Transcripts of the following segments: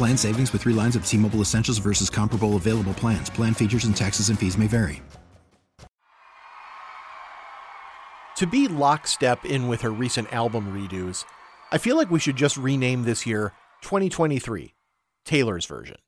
Plan savings with three lines of T Mobile Essentials versus comparable available plans. Plan features and taxes and fees may vary. To be lockstep in with her recent album redos, I feel like we should just rename this year 2023 Taylor's version.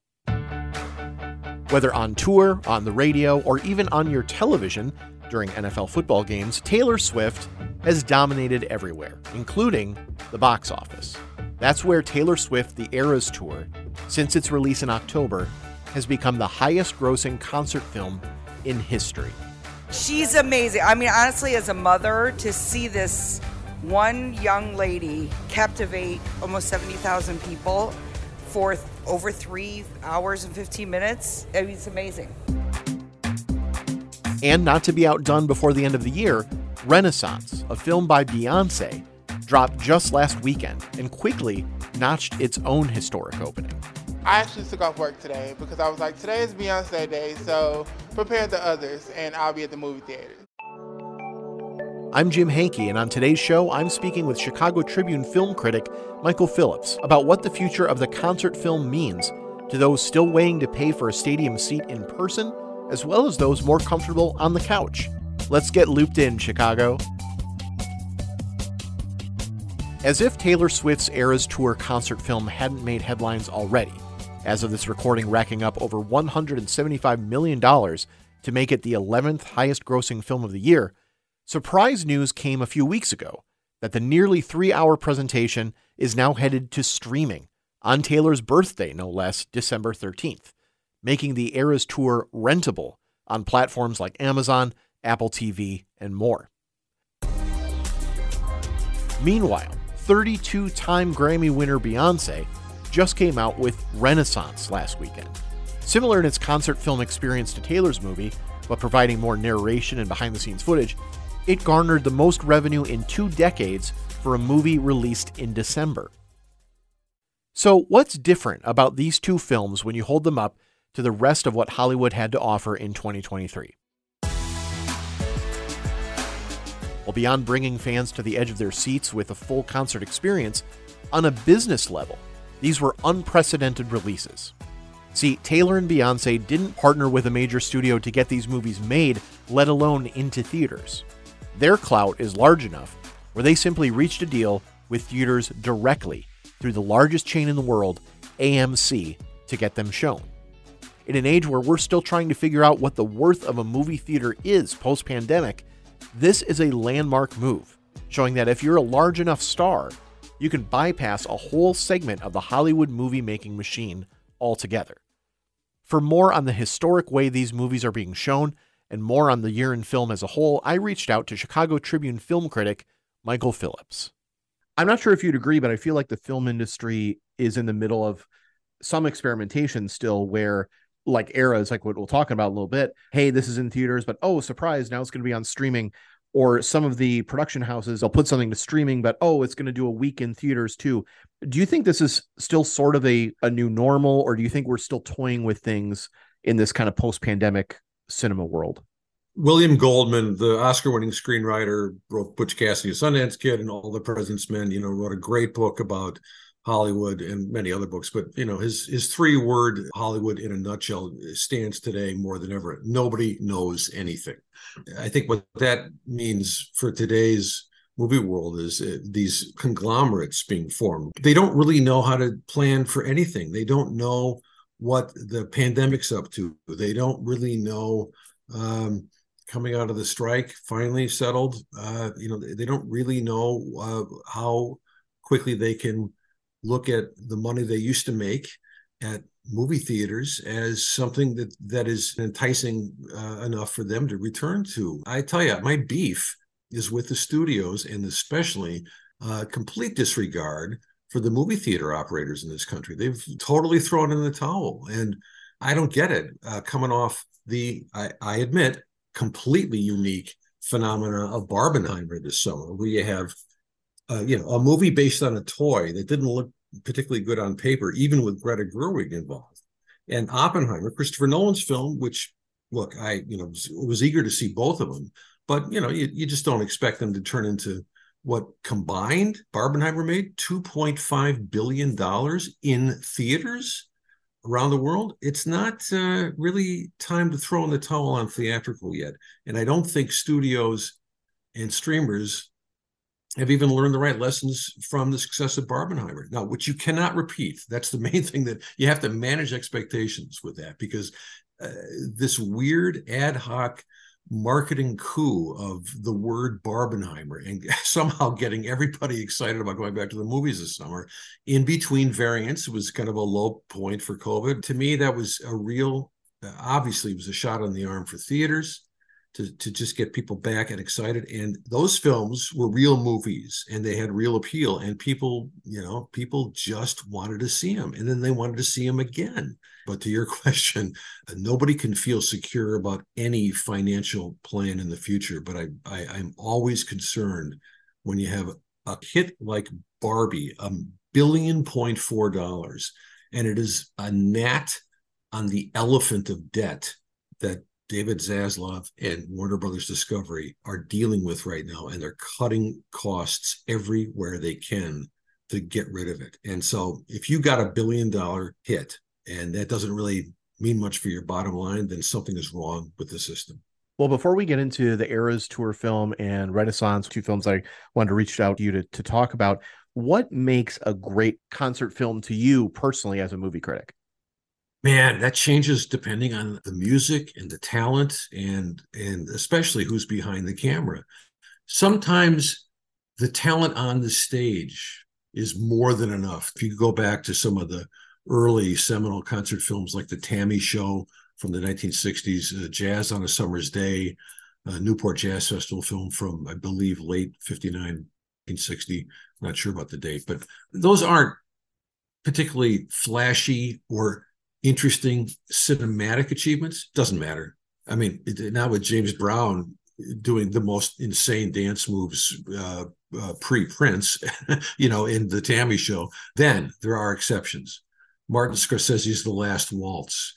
Whether on tour, on the radio, or even on your television during NFL football games, Taylor Swift has dominated everywhere, including the box office. That's where Taylor Swift The Eras Tour, since its release in October, has become the highest grossing concert film in history. She's amazing. I mean, honestly, as a mother, to see this one young lady captivate almost 70,000 people for over three hours and 15 minutes, I mean, it's amazing. And not to be outdone before the end of the year, Renaissance, a film by Beyonce, dropped just last weekend and quickly notched its own historic opening. I actually took off work today because I was like, today is Beyonce Day, so prepare the others, and I'll be at the movie theater. I'm Jim Hanke, and on today's show, I'm speaking with Chicago Tribune film critic Michael Phillips about what the future of the concert film means to those still waiting to pay for a stadium seat in person, as well as those more comfortable on the couch. Let's get looped in, Chicago. As if Taylor Swift's Eras Tour concert film hadn't made headlines already, as of this recording racking up over $175 million to make it the 11th highest grossing film of the year, surprise news came a few weeks ago that the nearly three hour presentation is now headed to streaming on Taylor's birthday, no less, December 13th, making the Eras Tour rentable on platforms like Amazon, Apple TV, and more. Meanwhile, 32 time Grammy winner Beyonce just came out with Renaissance last weekend. Similar in its concert film experience to Taylor's movie, but providing more narration and behind the scenes footage, it garnered the most revenue in two decades for a movie released in December. So, what's different about these two films when you hold them up to the rest of what Hollywood had to offer in 2023? Well, beyond bringing fans to the edge of their seats with a full concert experience, on a business level, these were unprecedented releases. See, Taylor and Beyonce didn't partner with a major studio to get these movies made, let alone into theaters. Their clout is large enough where they simply reached a deal with theaters directly through the largest chain in the world, AMC, to get them shown. In an age where we're still trying to figure out what the worth of a movie theater is post pandemic, this is a landmark move, showing that if you're a large enough star, you can bypass a whole segment of the Hollywood movie making machine altogether. For more on the historic way these movies are being shown and more on the year in film as a whole, I reached out to Chicago Tribune film critic Michael Phillips. I'm not sure if you'd agree, but I feel like the film industry is in the middle of some experimentation still where like eras, like what we'll talk about a little bit. Hey, this is in theaters, but oh, surprise, now it's going to be on streaming. Or some of the production houses, they'll put something to streaming, but oh, it's going to do a week in theaters too. Do you think this is still sort of a, a new normal, or do you think we're still toying with things in this kind of post pandemic cinema world? William Goldman, the Oscar-winning screenwriter, wrote Butch Cassidy, Sundance Kid, and All the President's Men. You know, wrote a great book about Hollywood and many other books, but you know his his three word Hollywood in a nutshell stands today more than ever. Nobody knows anything. I think what that means for today's movie world is uh, these conglomerates being formed. They don't really know how to plan for anything. They don't know what the pandemic's up to. They don't really know um, coming out of the strike finally settled. Uh, you know, they, don't really know uh, how quickly they can look at the money they used to make at movie theaters as something that that is enticing uh, enough for them to return to. I tell you, my beef is with the studios and especially uh, complete disregard for the movie theater operators in this country. They've totally thrown in the towel, and I don't get it. Uh, coming off the, I, I admit, completely unique phenomena of Barbenheimer this summer, where you have, uh, you know, a movie based on a toy that didn't look particularly good on paper, even with Greta Gerwig involved, and Oppenheimer, Christopher Nolan's film, which look, I you know was, was eager to see both of them, but you know, you, you just don't expect them to turn into what combined Barbenheimer made 2.5 billion dollars in theaters around the world. It's not uh, really time to throw in the towel on theatrical yet, and I don't think studios and streamers have even learned the right lessons from the success of Barbenheimer. Now, which you cannot repeat. That's the main thing that you have to manage expectations with that because uh, this weird ad hoc marketing coup of the word Barbenheimer and somehow getting everybody excited about going back to the movies this summer. In between variants, was kind of a low point for COVID. To me, that was a real, obviously, it was a shot on the arm for theaters to, to just get people back and excited. And those films were real movies and they had real appeal. And people, you know, people just wanted to see them. And then they wanted to see them again. But to your question, uh, nobody can feel secure about any financial plan in the future. But I, I I'm always concerned when you have a hit like Barbie, a billion point four dollars, and it is a gnat on the elephant of debt that David Zaslav and Warner Brothers Discovery are dealing with right now, and they're cutting costs everywhere they can to get rid of it. And so, if you got a billion dollar hit and that doesn't really mean much for your bottom line, then something is wrong with the system. Well, before we get into the Eras Tour film and Renaissance, two films I wanted to reach out to you to, to talk about, what makes a great concert film to you personally as a movie critic? Man that changes depending on the music and the talent and and especially who's behind the camera. Sometimes the talent on the stage is more than enough. If you go back to some of the early seminal concert films like the T.A.M.I. Show from the 1960s uh, jazz on a summer's day uh, newport jazz festival film from i believe late 59 1960 not sure about the date but those aren't particularly flashy or interesting cinematic achievements doesn't matter. I mean, now with James Brown doing the most insane dance moves uh, uh, pre Prince, you know, in the T.A.M.I. Show, then there are exceptions. Martin Scorsese's The Last Waltz,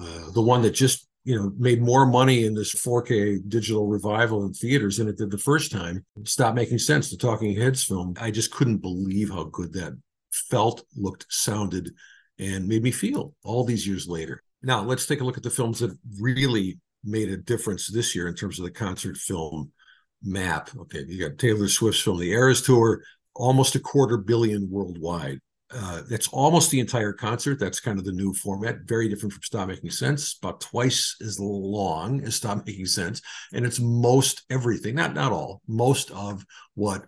uh, the one that just you know made more money in this 4K digital revival in theaters than it did the first time. Stop making sense. The Talking Heads film. I just couldn't believe how good that felt, looked, sounded, and made me feel all these years later. Now, let's take a look at the films that really made a difference this year in terms of the concert film map. Okay, you got Taylor Swift's film, The Eras Tour, almost a quarter billion worldwide. Uh, that's almost the entire concert. That's kind of the new format. Very different from Stop Making Sense. About twice as long as Stop Making Sense, and it's most everything, not not all, most of what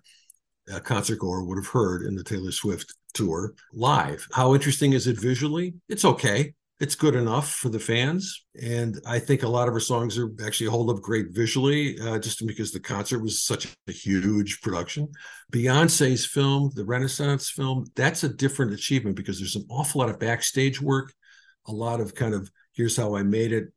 a concert goer would have heard in the Taylor Swift tour live. How interesting is it visually? It's okay. It's good enough for the fans. And I think a lot of her songs are actually hold up great visually, uh, just because the concert was such a huge production. Beyonce's film, the Renaissance film, that's a different achievement because there's an awful lot of backstage work, a lot of kind of here's how I made it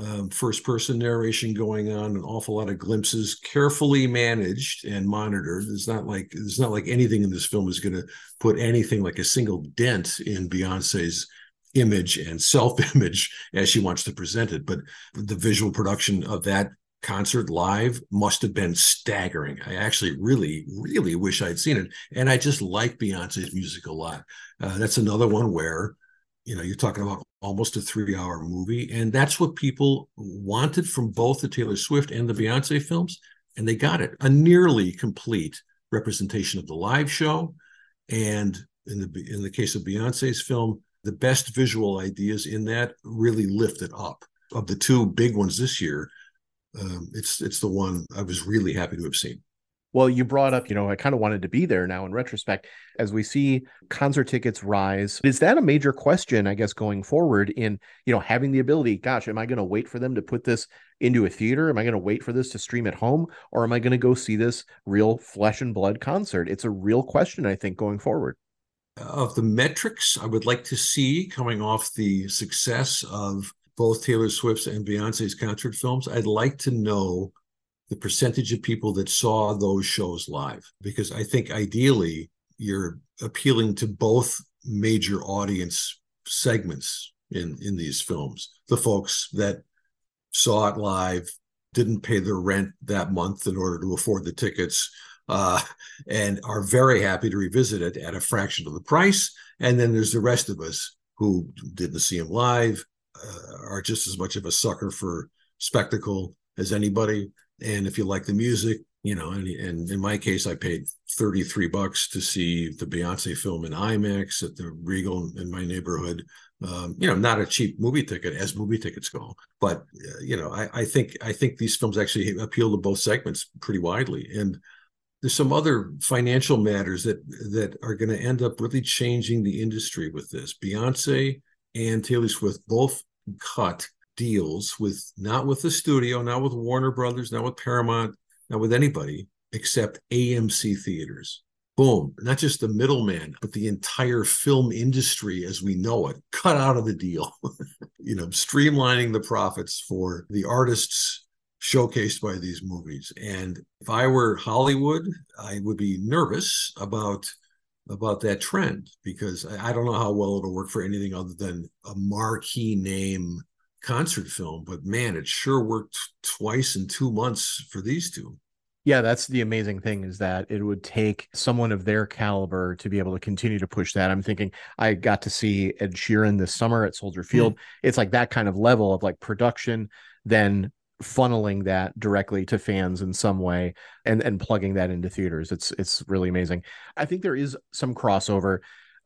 um, first person narration going on, an awful lot of glimpses, carefully managed and monitored. It's not like it's not like anything in this film is going to put anything like a single dent in Beyonce's image and self-image as she wants to present it. But the visual production of that concert live must have been staggering. I actually really, really wish I'd seen it, and I just like Beyonce's music a lot. Uh, that's another one where you know you're talking about almost a three hour movie and that's what people wanted from both the taylor swift and the beyonce films and they got it a nearly complete representation of the live show, and in the in the case of Beyonce's film, the best visual ideas in that really lifted up. Of the two big ones this year, um, it's it's the one I was really happy to have seen. Well, you brought up, you know, I kind of wanted to be there now in retrospect as we see concert tickets rise. Is that a major question, I guess, going forward in, you know, having the ability, gosh, am I going to wait for them to put this into a theater? Am I going to wait for this to stream at home? Or am I going to go see this real flesh and blood concert? It's a real question, I think, going forward. Of the metrics I would like to see coming off the success of both Taylor Swift's and Beyonce's concert films, I'd like to know the percentage of people that saw those shows live because i think ideally you're appealing to both major audience segments in in these films. The folks that saw it live didn't pay their rent that month in order to afford the tickets uh, and are very happy to revisit it at a fraction of the price. And then there's the rest of us who didn't see him live uh, are just as much of a sucker for spectacle as anybody and if you like the music you know and, and, in my case i paid 33 bucks to see the beyonce film in imax at the regal in my neighborhood. Um, you know not a cheap movie ticket as movie tickets go but uh, you know I, I think i think these films actually appeal to both segments pretty widely. And there's some other financial matters that that are going to end up really changing the industry with this. Beyonce and taylor swift both cut deals with not with the studio, not with Warner Brothers, not with Paramount, not with anybody except AMC theaters. Boom, not just the middleman, but the entire film industry as we know it, cut out of the deal. you know, streamlining the profits for the artists showcased by these movies. And if I were Hollywood, I would be nervous about about that trend because I, I don't know how well it'll work for anything other than a marquee name concert film, but man, it sure worked twice in two months for these two. Yeah, that's the amazing thing is that it would take someone of their caliber to be able to continue to push that. I'm thinking I got to see Ed Sheeran this summer at Soldier Field. Mm. It's like that kind of level of like production, then funneling that directly to fans in some way and and plugging that into theaters. It's it's really amazing. I think there is some crossover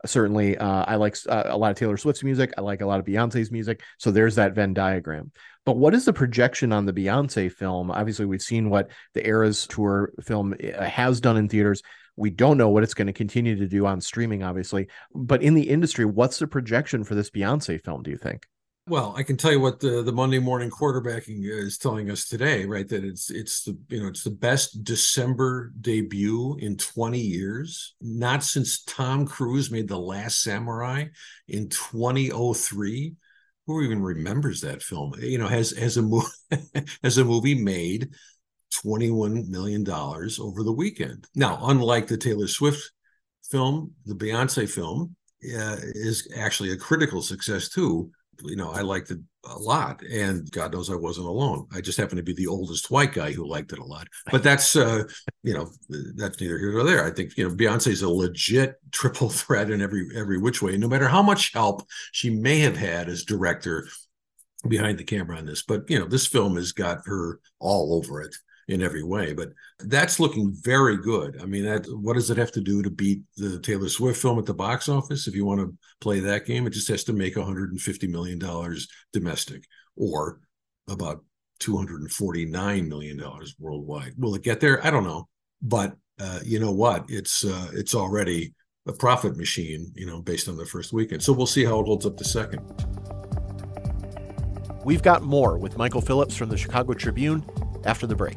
certainly uh, i like uh, a lot of taylor swift's music. I like a lot of beyonce's music. So there's that venn diagram. But what is the projection on the beyonce film? Obviously we've seen what the eras tour film uh, has done in theaters. We don't know what it's going to continue to do on streaming obviously. But in the industry what's the projection for this beyonce film do you think well, I can tell you what the, the Monday morning quarterbacking is telling us today, right? That it's it's the you know it's the best December debut in 20 years, not since Tom Cruise made The Last Samurai in 2003. Who even remembers that film? You know, has has a movie has a movie made 21 million dollars over the weekend. Now, unlike the Taylor Swift film, the Beyonce film uh, is actually a critical success too you know, I liked it a lot, and God knows I wasn't alone. I just happened to be the oldest white guy who liked it a lot. But that's, uh, you know, that's neither here nor there. I think you know Beyonce's a legit triple threat in every every which way. No matter how much help she may have had as director behind the camera on this, but you know, this film has got her all over it in every way. But that's looking very good. I mean, that what does it have to do to beat the Taylor Swift film at the box office? If you want to play that game, it just has to make 150 million dollars domestic, or about 249 million dollars worldwide. Will it get there? I don't know, but uh, you know what? It's uh, it's already a profit machine, you know, based on the first weekend. So we'll see how it holds up the second. We've got more with Michael Phillips from the Chicago Tribune after the break.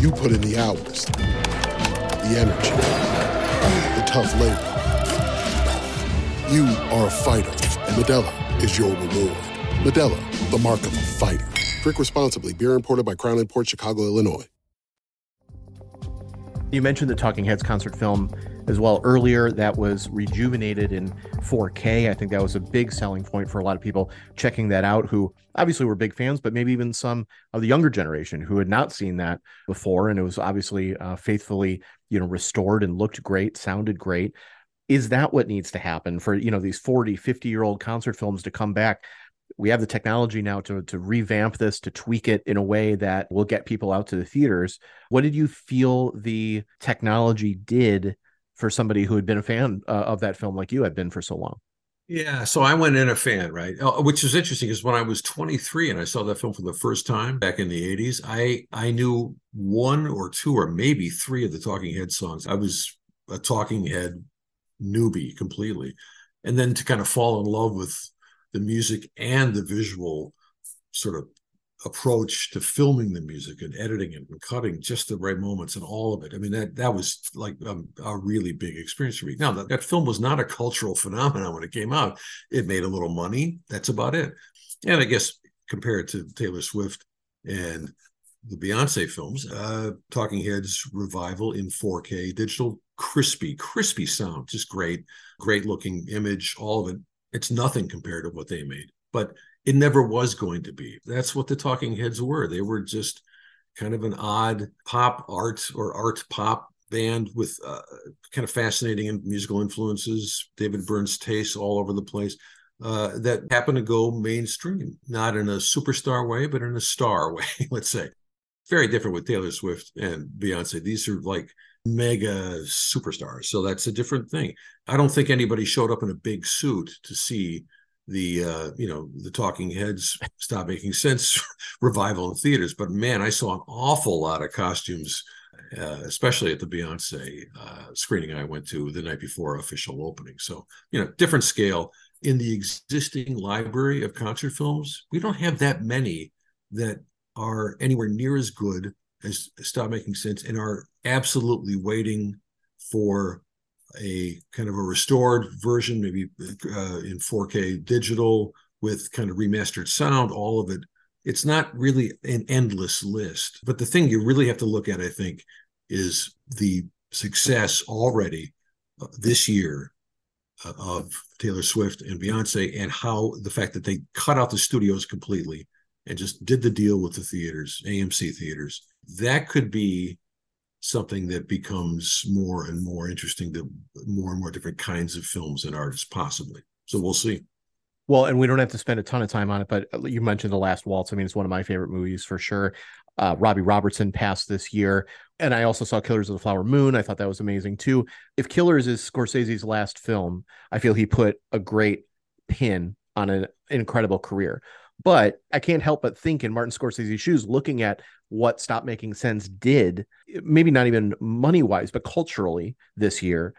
You put in the hours, the energy, the tough labor. You are a fighter, and Modelo is your reward. Modelo, the mark of a fighter. Drink responsibly. Beer imported by Crown Port Chicago, Illinois. You mentioned the Talking Heads concert film as well earlier. That was rejuvenated in 4K. I think that was a big selling point for a lot of people checking that out who obviously were big fans, but maybe even some of the younger generation who had not seen that before. And it was obviously uh, faithfully, you know, restored and looked great, sounded great. Is that what needs to happen for, you know, these 40, 50 year old concert films to come back? we have the technology now to to revamp this to tweak it in a way that will get people out to the theaters what did you feel the technology did for somebody who had been a fan uh, of that film like you had been for so long. Yeah so i went in a fan right? Uh, which is interesting because when i was 23 and i saw that film for the first time back in the 80s i i knew one or two or maybe three of the talking head songs. I was a talking head newbie completely. And then to kind of fall in love with the music and the visual sort of approach to filming the music and editing it and cutting just the right moments and all of it. I mean, that that was like a, a really big experience for me. Now, that, that film was not a cultural phenomenon when it came out. It made a little money. That's about it. And I guess compared to Taylor Swift and the Beyonce films, uh, Talking Heads revival in 4K digital, crispy, crispy sound, just great, great looking image, all of it it's nothing compared to what they made, but it never was going to be. That's what the Talking Heads were. They were just kind of an odd pop art or art pop band with uh, kind of fascinating musical influences, David Byrne's tastes all over the place. Uh, that happened to go mainstream, not in a superstar way, but in a star way, let's say. Very different with Taylor Swift and Beyonce. These are like mega superstars. So that's a different thing. I don't think anybody showed up in a big suit to see the uh, you know the Talking Heads stop making sense revival in theaters. But man, I saw an awful lot of costumes, uh, especially at the Beyonce uh, screening I went to the night before official opening. So you know, different scale. In the existing library of concert films, we don't have that many that are anywhere near as good as Stop Making Sense and are absolutely waiting for a kind of a restored version, maybe uh, in 4K digital with kind of remastered sound, all of it. It's not really an endless list. But the thing you really have to look at, I think, is the success already uh, this year uh, of Taylor Swift and Beyonce and how the fact that they cut out the studios completely and just did the deal with the theaters, AMC theaters. That could be something that becomes more and more interesting to more and more different kinds of films and artists, possibly. So we'll see. Well, and we don't have to spend a ton of time on it, but you mentioned The Last Waltz. I mean, it's one of my favorite movies for sure. Uh, Robbie Robertson passed this year. And I also saw Killers of the Flower Moon. I thought that was amazing too. If Killers is Scorsese's last film, I feel he put a great pin on an incredible career. But I can't help but think in Martin Scorsese's shoes, looking at what Stop Making Sense did, maybe not even money wise, but culturally this year.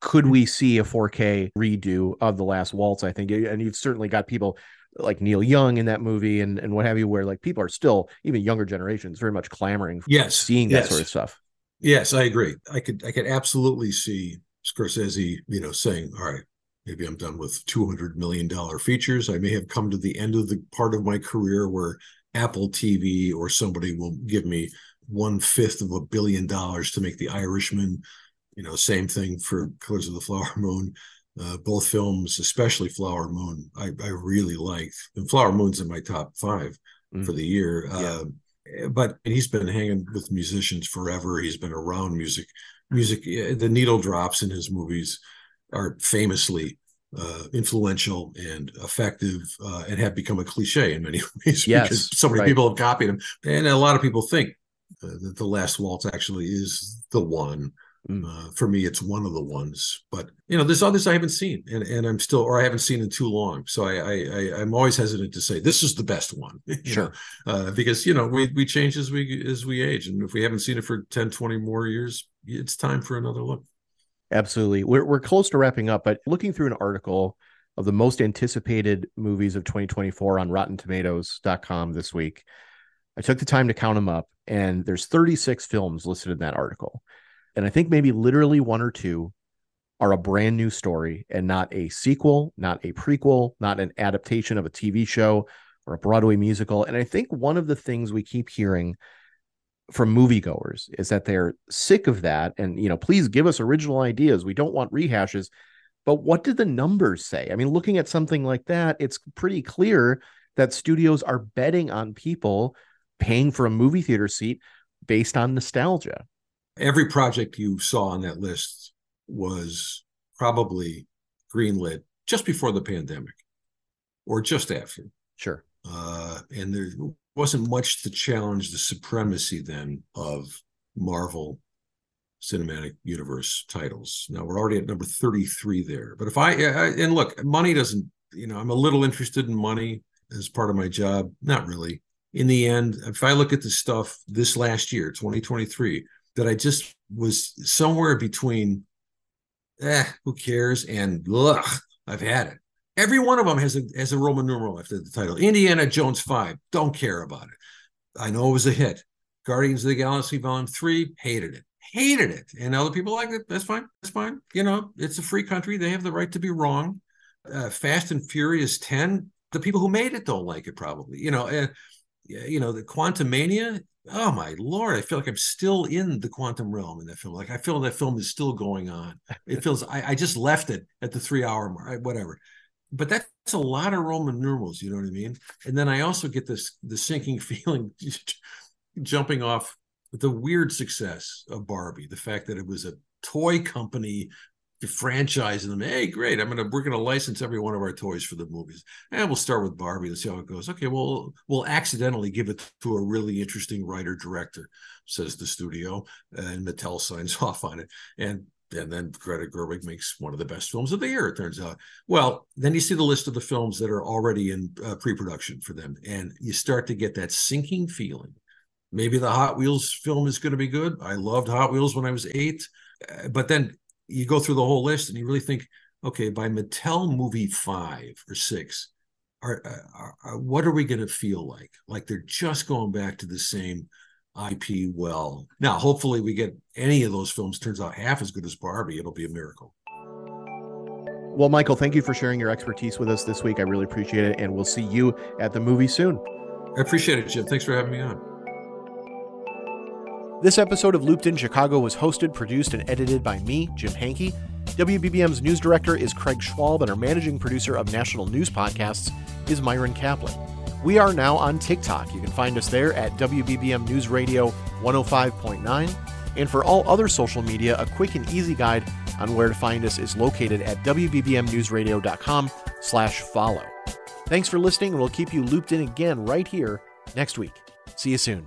Could hmm. we see a 4K redo of The Last Waltz? I think, and you've certainly got people like Neil Young in that movie and, and what have you, where like people are still, even younger generations, very much clamoring for yes, seeing yes. that sort of stuff. Yes, I agree. I could I could absolutely see Scorsese, you know, saying, all right, maybe I'm done with $200 million features. I may have come to the end of the part of my career where Apple TV or somebody will give me one fifth of a billion dollars to make The Irishman. You know, same thing for Colors of the Flower Moon. Uh, both films, especially Flower Moon, I, I really liked. And Flower Moon's in my top five mm. for the year. Yeah. Uh, but he's been hanging with musicians forever. He's been around music. Music, the needle drops in his movies are famously uh, influential and effective uh, and have become a cliche in many ways yes, because so many right. people have copied them. And a lot of people think uh, that the last waltz actually is the one. Uh, for me, it's one of the ones, but you know, there's others I haven't seen, and, and I'm still, or I haven't seen in too long. So I, I, I am always hesitant to say this is the best one, sure, know, uh, because you know we we change as we as we age, and if we haven't seen it for 10, 20 more years, it's time for another look. Absolutely, we're we're close to wrapping up, but looking through an article of the most anticipated movies of 2024 on RottenTomatoes.com this week, I took the time to count them up, and there's 36 films listed in that article and I think maybe literally one or two are a brand new story and not a sequel, not a prequel, not an adaptation of a TV show or a Broadway musical. And I think one of the things we keep hearing from moviegoers is that they're sick of that. And, you know, please give us original ideas. We don't want rehashes. But what did the numbers say? I mean, looking at something like that, it's pretty clear that studios are betting on people paying for a movie theater seat based on nostalgia every project you saw on that list was probably greenlit just before the pandemic or just after. Sure. Uh, and there wasn't much to challenge the supremacy then of Marvel cinematic universe titles. Now we're already at number 33 there. But if I, I and look, money doesn't, you know, I'm a little interested in money as part of my job. Not really. In the end, if I look at the stuff this last year, 2023, that I just was somewhere between, eh, who cares, and ugh, I've had it. Every one of them has a has a Roman numeral after the title. Indiana Jones Five, don't care about it. I know it was a hit. Guardians of the Galaxy Volume Three, hated it, hated it, and other people like it. That's fine. That's fine. You know, it's a free country. They have the right to be wrong. Uh, Fast and Furious Ten, the people who made it don't like it probably. You know, uh, you know the Quantumania. oh my lord, I feel like I'm still in the quantum realm in that film. Like I feel that film is still going on. It feels I, I just left it at the three hour mark, whatever. But that's a lot of Roman numerals, you know what I mean? And then I also get this the sinking feeling jumping off the weird success of Barbie, the fact that it was a toy company franchising them. Hey, great! I'm gonna we're gonna license every one of our toys for the movies, and we'll start with Barbie and see how it goes. Okay, well, we'll accidentally give it to a really interesting writer director, says the studio, and Mattel signs off on it, and and then Greta Gerwig makes one of the best films of the year. It turns out. Well, then you see the list of the films that are already in uh, pre-production for them, and you start to get that sinking feeling. Maybe the Hot Wheels film is going to be good. I loved Hot Wheels when I was eight, uh, but then you go through the whole list and you really think, okay, by Mattel movie five or six, are, are, are what are we going to feel like? Like they're just going back to the same IP well. Now, hopefully, we get any of those films turns out half as good as Barbie. It'll be a miracle. Well, Michael, thank you for sharing your expertise with us this week. I really appreciate it, and we'll see you at the movie soon. I appreciate it, Jim. Thanks for having me on. This episode of Looped in Chicago was hosted, produced, and edited by me, Jim Hanke. WBBM's news director is Craig Schwalb, and our managing producer of national news podcasts is Myron Kaplan. We are now on TikTok. You can find us there at WBBM News Radio 105.9. And for all other social media, a quick and easy guide on where to find us is located at WBBMNewsRadio.com slash follow. Thanks for listening, and we'll keep you looped in again right here next week. See you soon.